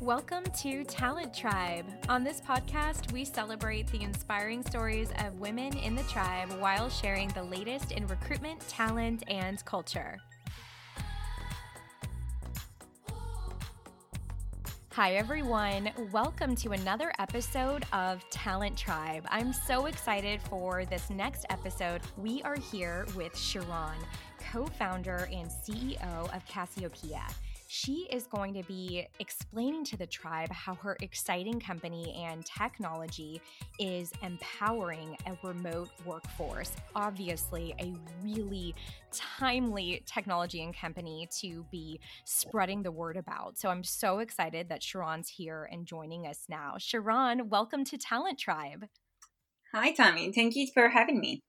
Welcome to Talent Tribe. On this podcast, we celebrate the inspiring stories of women in the tribe while sharing the latest in recruitment, talent, and culture. Hi, everyone. Welcome to another episode of Talent Tribe. I'm so excited for this next episode. We are here with Sharon, co founder and CEO of Cassiopeia. She is going to be explaining to the tribe how her exciting company and technology is empowering a remote workforce. Obviously, a really timely technology and company to be spreading the word about. So I'm so excited that Sharon's here and joining us now. Sharon, welcome to Talent Tribe. Hi, Tommy. Thank you for having me.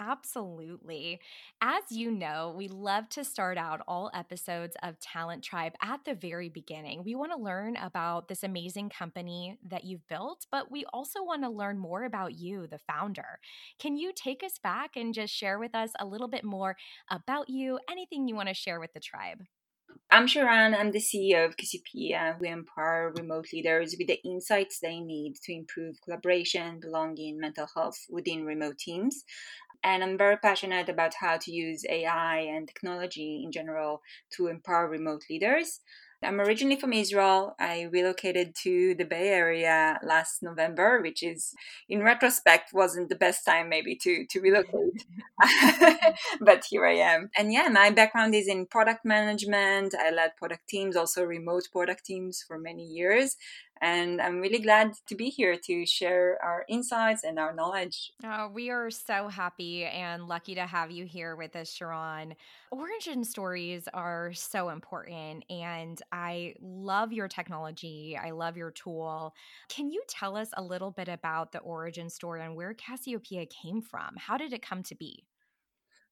Absolutely. As you know, we love to start out all episodes of Talent Tribe at the very beginning. We want to learn about this amazing company that you've built, but we also want to learn more about you, the founder. Can you take us back and just share with us a little bit more about you, anything you want to share with the tribe? I'm Sharon. I'm the CEO of Cassiopeia. We empower remote leaders with the insights they need to improve collaboration, belonging, mental health within remote teams. And I'm very passionate about how to use AI and technology in general to empower remote leaders. I'm originally from Israel. I relocated to the Bay Area last November, which is, in retrospect, wasn't the best time maybe to to relocate, but here I am. And yeah, my background is in product management. I led product teams, also remote product teams for many years, and I'm really glad to be here to share our insights and our knowledge. Oh, we are so happy and lucky to have you here with us, Sharon. Origin stories are so important, and I love your technology. I love your tool. Can you tell us a little bit about the origin story and where Cassiopeia came from? How did it come to be?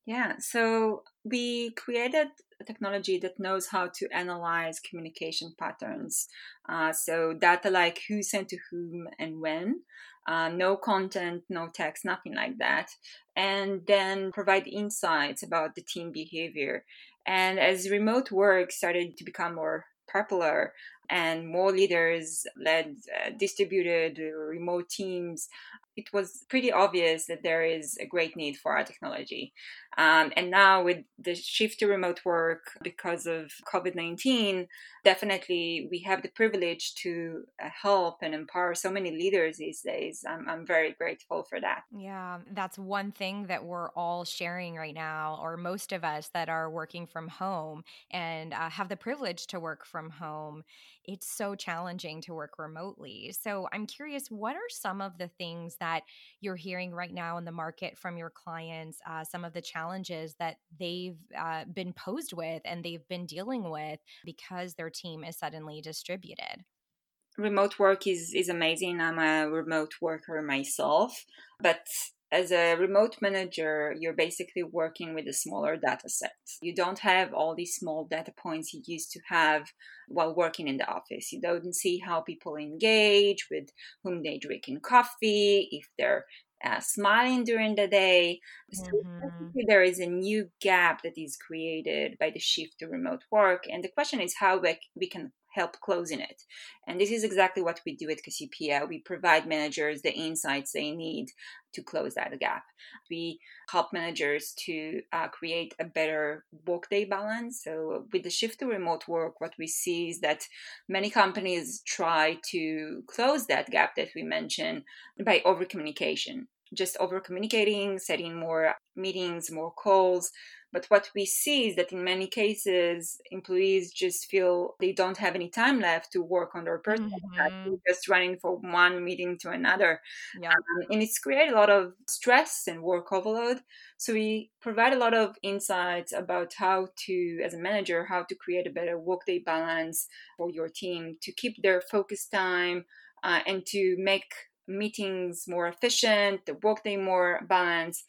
Yeah, so we created a technology that knows how to analyze communication patterns. Uh, so, data like who sent to whom and when, uh, no content, no text, nothing like that. And then provide insights about the team behavior. And as remote work started to become more popular, and more leaders led uh, distributed remote teams it was pretty obvious that there is a great need for our technology. Um, and now, with the shift to remote work because of COVID 19, definitely we have the privilege to uh, help and empower so many leaders these days. I'm, I'm very grateful for that. Yeah, that's one thing that we're all sharing right now, or most of us that are working from home and uh, have the privilege to work from home. It's so challenging to work remotely. So, I'm curious, what are some of the things that you're hearing right now in the market from your clients, uh, some of the challenges that they've uh, been posed with and they've been dealing with because their team is suddenly distributed? Remote work is, is amazing. I'm a remote worker myself, but as a remote manager, you're basically working with a smaller data set. You don't have all these small data points you used to have while working in the office. You don't see how people engage, with whom they drink in coffee, if they're uh, smiling during the day. So mm-hmm. there is a new gap that is created by the shift to remote work. And the question is how we, we can help closing it. And this is exactly what we do at Cassiopeia. We provide managers the insights they need to close that gap. We help managers to uh, create a better workday balance. So, with the shift to remote work, what we see is that many companies try to close that gap that we mentioned by over communication just over communicating, setting more meetings, more calls. But what we see is that in many cases, employees just feel they don't have any time left to work on their personal mm-hmm. just running from one meeting to another. Yeah. Um, and it's created a lot of stress and work overload. So we provide a lot of insights about how to, as a manager, how to create a better workday balance for your team to keep their focus time uh, and to make meetings more efficient, the workday more balanced.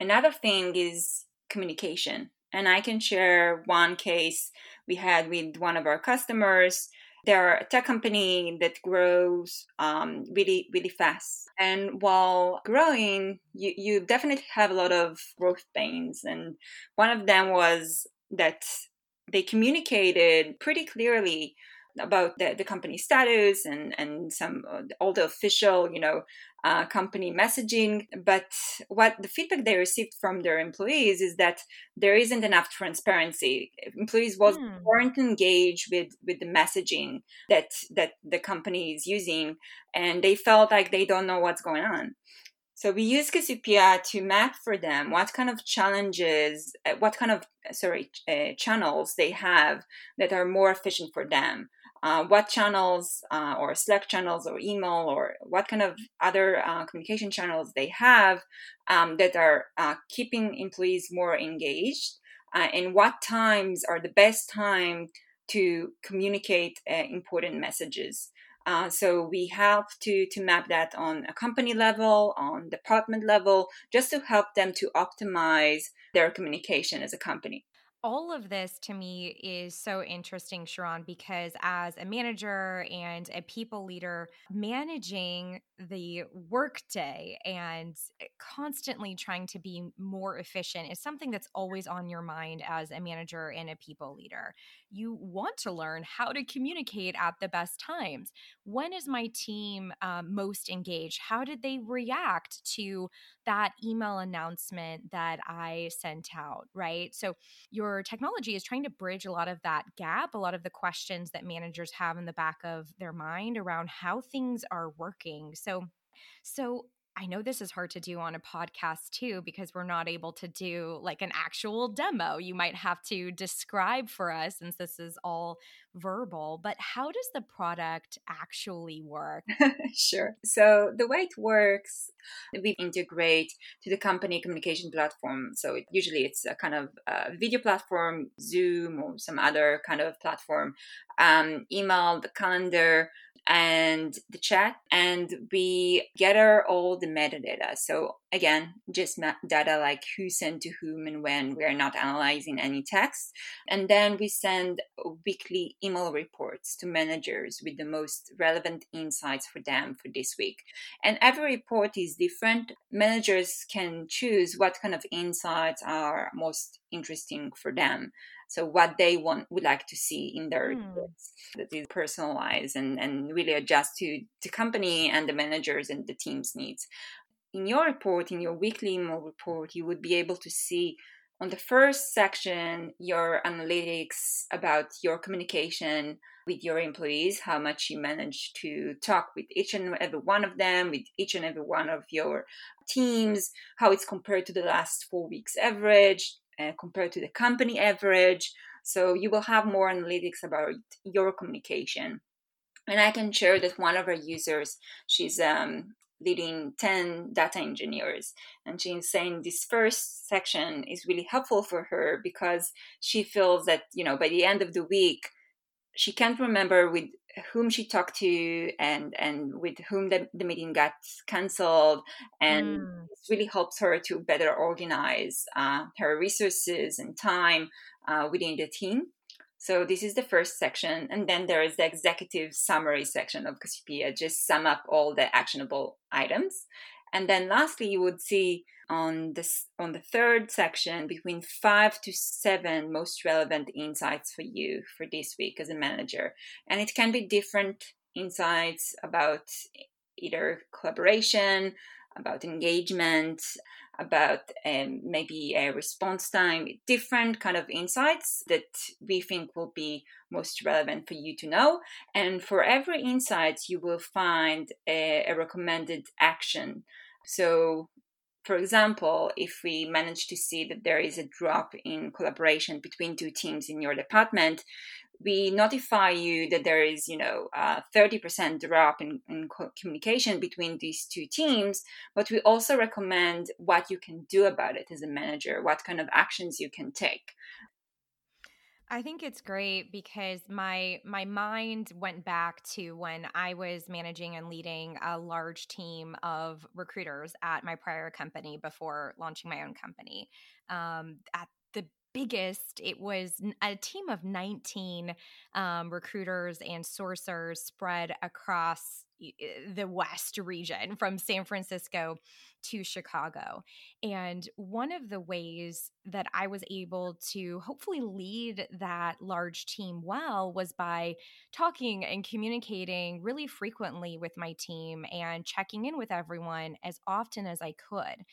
Another thing is communication. And I can share one case we had with one of our customers. They're a tech company that grows um, really, really fast. And while growing, you, you definitely have a lot of growth pains. And one of them was that they communicated pretty clearly about the, the company status and and some uh, all the official you know uh, company messaging but what the feedback they received from their employees is that there isn't enough transparency employees was hmm. weren't engaged with with the messaging that that the company is using and they felt like they don't know what's going on so we use Cassiopeia to map for them what kind of challenges, uh, what kind of sorry uh, channels they have that are more efficient for them. Uh, what channels uh, or Slack channels or email or what kind of other uh, communication channels they have um, that are uh, keeping employees more engaged, and what times are the best time to communicate important messages. Uh, so we help to to map that on a company level, on department level, just to help them to optimize their communication as a company all of this to me is so interesting, Sharon, because as a manager and a people leader, managing the workday and constantly trying to be more efficient is something that's always on your mind as a manager and a people leader. You want to learn how to communicate at the best times. When is my team um, most engaged? How did they react to that email announcement that I sent out, right? So your technology is trying to bridge a lot of that gap, a lot of the questions that managers have in the back of their mind around how things are working. So so I know this is hard to do on a podcast too because we're not able to do like an actual demo. You might have to describe for us since this is all verbal, but how does the product actually work? sure. So, the way it works, we integrate to the company communication platform. So, it, usually it's a kind of a video platform, Zoom or some other kind of platform, um, email, the calendar, and the chat and we gather all the metadata. So again just data like who sent to whom and when. We are not analyzing any text. And then we send weekly email reports to managers with the most relevant insights for them for this week. And every report is different. Managers can choose what kind of insights are most interesting for them. So what they want would like to see in their mm. reports that is personalized and, and really adjust to the company and the managers and the team's needs in your report in your weekly email report you would be able to see on the first section your analytics about your communication with your employees how much you manage to talk with each and every one of them with each and every one of your teams how it's compared to the last four weeks average uh, compared to the company average. So you will have more analytics about your communication. And I can share that one of our users, she's um, leading 10 data engineers. And she's saying this first section is really helpful for her because she feels that, you know, by the end of the week, she can't remember with whom she talked to and and with whom the, the meeting got cancelled and mm. this really helps her to better organize uh, her resources and time uh, within the team so this is the first section and then there is the executive summary section of cassiopeia just sum up all the actionable items and then lastly, you would see on this on the third section between five to seven most relevant insights for you for this week as a manager. And it can be different insights about either collaboration, about engagement, about um, maybe a response time, different kind of insights that we think will be most relevant for you to know. And for every insight, you will find a, a recommended action so, for example, if we manage to see that there is a drop in collaboration between two teams in your department, we notify you that there is, you know, a 30% drop in, in communication between these two teams, but we also recommend what you can do about it as a manager, what kind of actions you can take. I think it's great because my my mind went back to when I was managing and leading a large team of recruiters at my prior company before launching my own company. Um, at biggest, it was a team of 19 um, recruiters and sourcers spread across the West region from San Francisco to Chicago. And one of the ways that I was able to hopefully lead that large team well was by talking and communicating really frequently with my team and checking in with everyone as often as I could.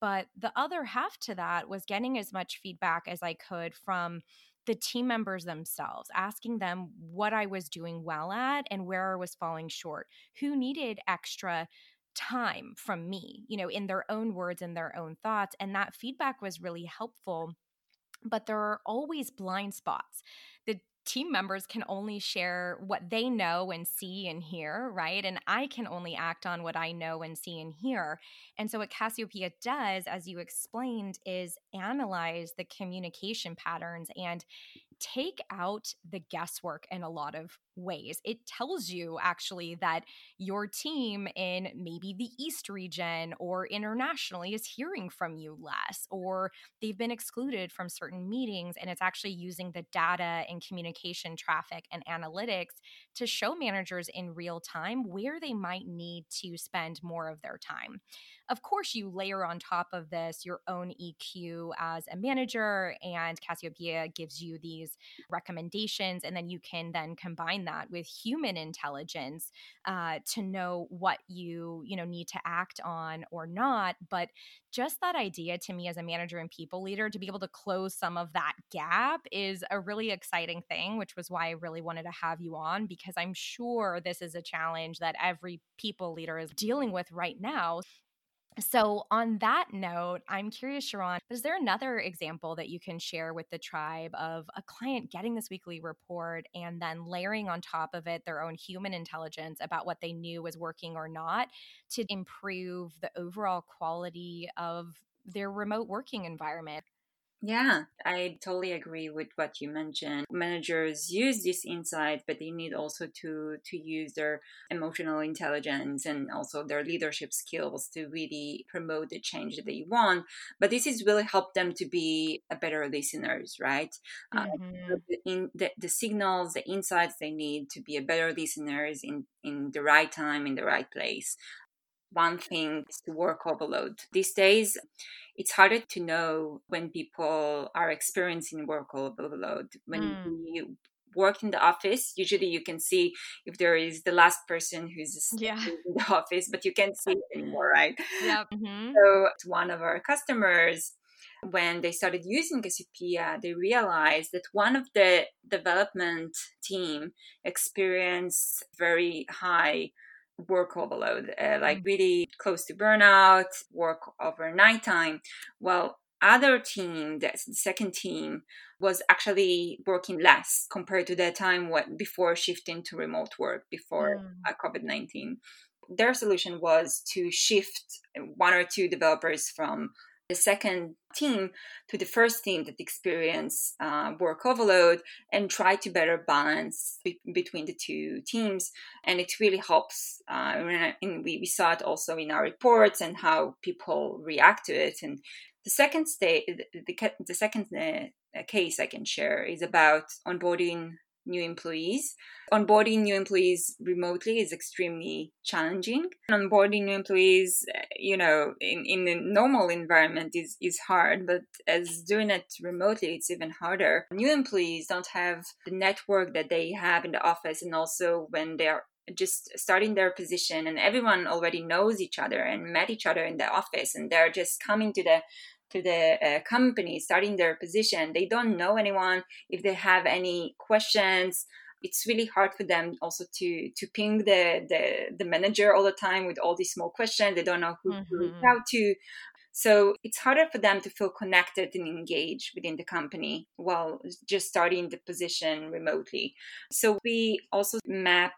But the other half to that was getting as much feedback as I could from the team members themselves, asking them what I was doing well at and where I was falling short, who needed extra time from me, you know, in their own words and their own thoughts. And that feedback was really helpful. But there are always blind spots. The team members can only share what they know and see and hear, right? And I can only act on what I know and see and hear. And so, what Cassiopeia does, as you explained, is analyze the communication patterns and take out the guesswork in a lot of ways. It tells you actually that your team in maybe the East region or internationally is hearing from you less, or they've been excluded from certain meetings. And it's actually using the data and communication traffic and analytics to show managers in real time where they might need to spend more of their time. Of course, you layer on top of this your own EQ as a manager, and Cassiopeia gives you these recommendations, and then you can then combine that with human intelligence uh, to know what you you know need to act on or not. But just that idea to me as a manager and people leader to be able to close some of that gap is a really exciting thing, which was why I really wanted to have you on because I'm sure this is a challenge that every people leader is dealing with right now. So, on that note, I'm curious, Sharon, is there another example that you can share with the tribe of a client getting this weekly report and then layering on top of it their own human intelligence about what they knew was working or not to improve the overall quality of their remote working environment? Yeah, I totally agree with what you mentioned. Managers use this insight, but they need also to to use their emotional intelligence and also their leadership skills to really promote the change that they want. But this is really help them to be a better listeners, right? Uh, mm-hmm. Uh, in the, the signals, the insights they need to be a better listeners in in the right time, in the right place one thing is to work overload. These days, it's harder to know when people are experiencing work overload. When mm. you work in the office, usually you can see if there is the last person who's yeah. in the office, but you can't see it anymore, right? Yeah. Mm-hmm. So, one of our customers, when they started using Cassiopeia, they realized that one of the development team experienced very high work overload, uh, like mm. really close to burnout, work over night time. Well, other team, that's the second team, was actually working less compared to the time what before shifting to remote work before mm. uh, COVID nineteen. Their solution was to shift one or two developers from the second team to the first team that experience uh, work overload and try to better balance be- between the two teams. And it really helps uh, and we, we saw it also in our reports and how people react to it. And the second state the, the, second uh, case i can share is about onboarding new employees. Onboarding new employees remotely is extremely challenging. Onboarding new employees, eh, you know, in, in the normal environment is, is hard, but as doing it remotely, it's even harder. New employees don't have the network that they have in the office, and also when they're just starting their position and everyone already knows each other and met each other in the office and they're just coming to the to the uh, company starting their position they don't know anyone if they have any questions it's really hard for them also to to ping the the, the manager all the time with all these small questions they don't know who mm-hmm. to reach mm-hmm. out to so it's harder for them to feel connected and engaged within the company while just starting the position remotely so we also map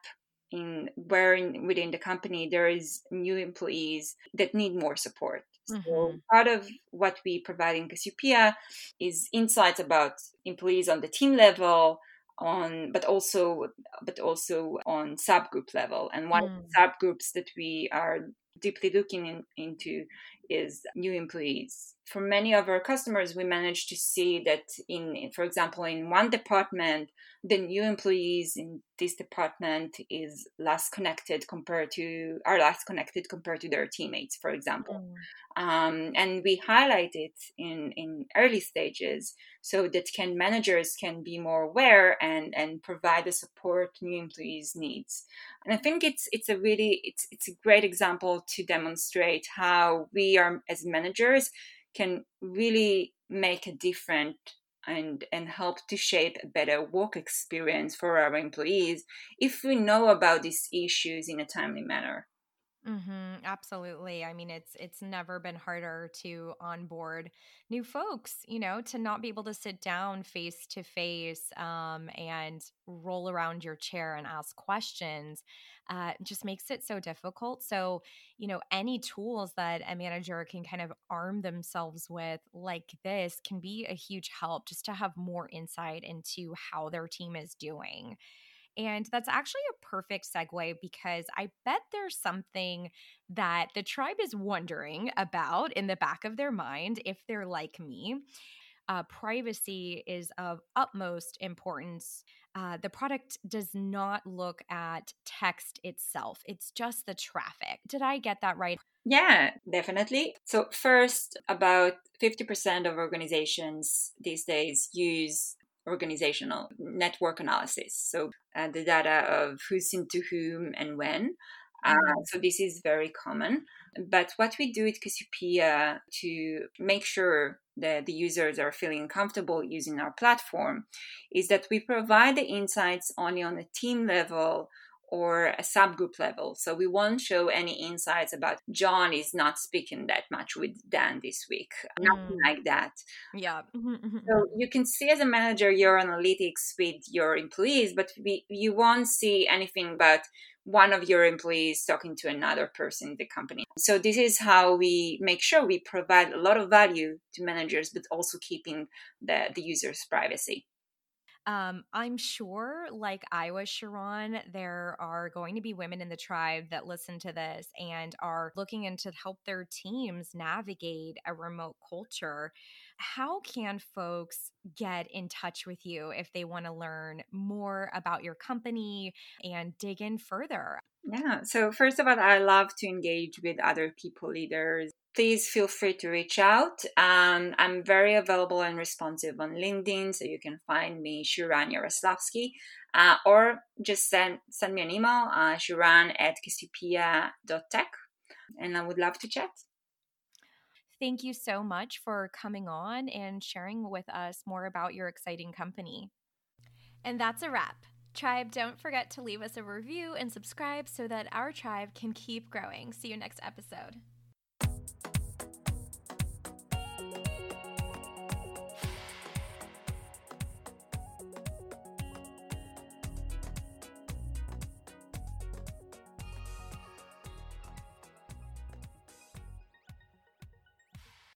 in where in, within the company there is new employees that need more support Mm-hmm. So part of what we provide in Cassiopeia is insights about employees on the team level, on but also but also on subgroup level. And one mm. of the mm. subgroups that we are deeply looking in, into is new employees. For many of our customers, we managed to see that in, for example, in one department, the new employees in this department is less connected compared to are less connected compared to their teammates, for example. Mm. Um, and we highlight it in in early stages so that can managers can be more aware and and provide the support new employees needs. And I think it's it's a really it's it's a great example to demonstrate how we are as managers can really make a difference and and help to shape a better work experience for our employees if we know about these issues in a timely manner Mm-hmm, absolutely. I mean, it's it's never been harder to onboard new folks. You know, to not be able to sit down face to face and roll around your chair and ask questions uh, just makes it so difficult. So, you know, any tools that a manager can kind of arm themselves with, like this, can be a huge help just to have more insight into how their team is doing. And that's actually a perfect segue because I bet there's something that the tribe is wondering about in the back of their mind if they're like me. Uh, privacy is of utmost importance. Uh, the product does not look at text itself, it's just the traffic. Did I get that right? Yeah, definitely. So, first, about 50% of organizations these days use organizational network analysis. So uh, the data of who's seen to whom and when. Uh, mm-hmm. so this is very common. But what we do at Cassiopeia to make sure that the users are feeling comfortable using our platform is that we provide the insights only on a team level or a subgroup level. So we won't show any insights about John is not speaking that much with Dan this week. Mm. Nothing like that. Yeah. Mm-hmm, mm-hmm, so mm-hmm. you can see as a manager your analytics with your employees, but we, you won't see anything about one of your employees talking to another person in the company. So this is how we make sure we provide a lot of value to managers, but also keeping the, the user's privacy. Um, I'm sure, like I was, Sharon, there are going to be women in the tribe that listen to this and are looking into help their teams navigate a remote culture. How can folks get in touch with you if they want to learn more about your company and dig in further? Yeah. So, first of all, I love to engage with other people leaders please feel free to reach out. Um, I'm very available and responsive on LinkedIn, so you can find me, Sharon Yaroslavsky, uh, or just send, send me an email, uh, sharon at cassiopeia.tech, and I would love to chat. Thank you so much for coming on and sharing with us more about your exciting company. And that's a wrap. Tribe, don't forget to leave us a review and subscribe so that our tribe can keep growing. See you next episode.